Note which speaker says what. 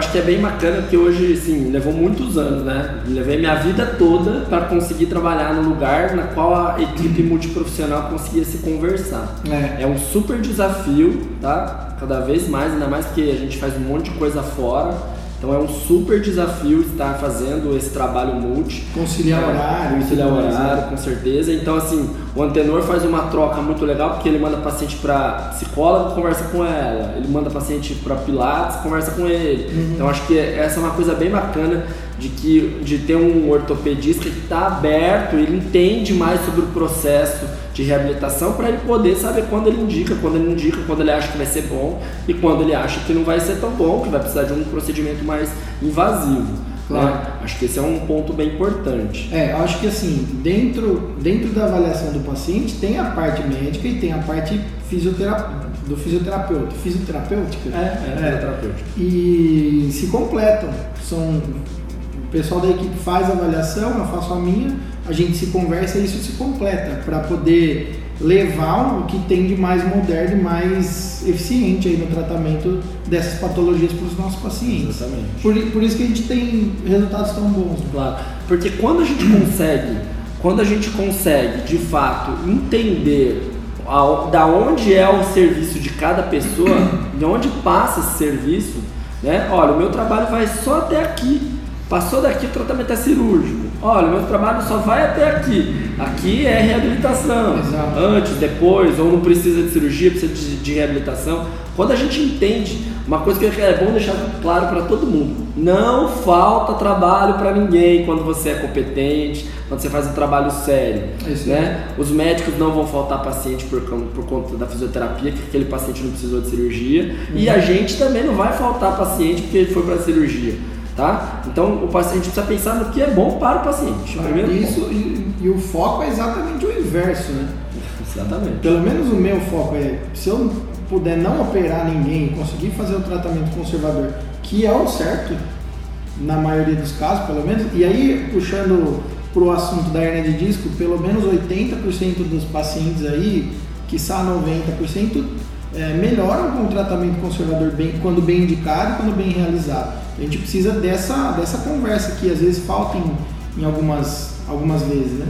Speaker 1: acho que é bem bacana porque hoje, assim, levou muitos anos, né? Levei minha vida toda para conseguir trabalhar no lugar na qual a equipe multiprofissional conseguia se conversar. É. é um super desafio, tá? Cada vez mais, ainda mais porque a gente faz um monte de coisa fora. Então é um super desafio estar fazendo esse trabalho multi.
Speaker 2: Conciliar horário.
Speaker 1: Conciliar horário, com certeza. Então, assim, o antenor faz uma troca muito legal porque ele manda paciente para psicólogo, conversa com ela. Ele manda paciente para pilates, conversa com ele. Uhum. Então, acho que essa é uma coisa bem bacana de que de ter um ortopedista que está aberto, ele entende mais sobre o processo de reabilitação para ele poder saber quando ele indica, quando ele indica, quando ele acha que vai ser bom e quando ele acha que não vai ser tão bom, que vai precisar de um procedimento mais invasivo. Né? Claro. Né? Acho que esse é um ponto bem importante.
Speaker 2: É, acho que assim, dentro, dentro da avaliação do paciente tem a parte médica e tem a parte fisioterapêutica do fisioterapeuta, fisioterapêutica.
Speaker 1: É, é, é terapêutica.
Speaker 2: E se completam. São o pessoal da equipe faz a avaliação, eu faço a minha, a gente se conversa e isso se completa para poder levar o que tem de mais moderno e mais eficiente aí no tratamento dessas patologias para os nossos pacientes.
Speaker 1: Exatamente.
Speaker 2: Por, por isso que a gente tem resultados tão bons.
Speaker 1: Claro, porque quando a gente consegue, quando a gente consegue de fato entender a, da onde é o serviço de cada pessoa, de onde passa esse serviço, né? Olha, o meu trabalho vai só até aqui. Passou daqui, o tratamento é cirúrgico. Olha, meu trabalho só vai até aqui. Aqui é reabilitação. Exato. Antes, depois, ou não precisa de cirurgia, precisa de, de reabilitação. Quando a gente entende, uma coisa que é bom deixar claro para todo mundo: não falta trabalho para ninguém quando você é competente, quando você faz um trabalho sério. Isso né? É. Os médicos não vão faltar paciente por, por conta da fisioterapia, que aquele paciente não precisou de cirurgia. Uhum. E a gente também não vai faltar paciente porque ele foi para cirurgia. Tá? Então o paciente precisa pensar no que é bom para o paciente.
Speaker 2: Primeiro isso e, e, o foco é exatamente o inverso, né?
Speaker 1: Exatamente.
Speaker 2: Pelo menos o meu foco é se eu puder não operar ninguém, conseguir fazer o tratamento conservador, que é o certo na maioria dos casos, pelo menos. E aí puxando para o assunto da hernia de disco, pelo menos 80% dos pacientes aí, que 90%, é, melhoram com o tratamento conservador bem, quando bem indicado e quando bem realizado. A gente precisa dessa, dessa conversa que às vezes falta em, em algumas, algumas vezes, né?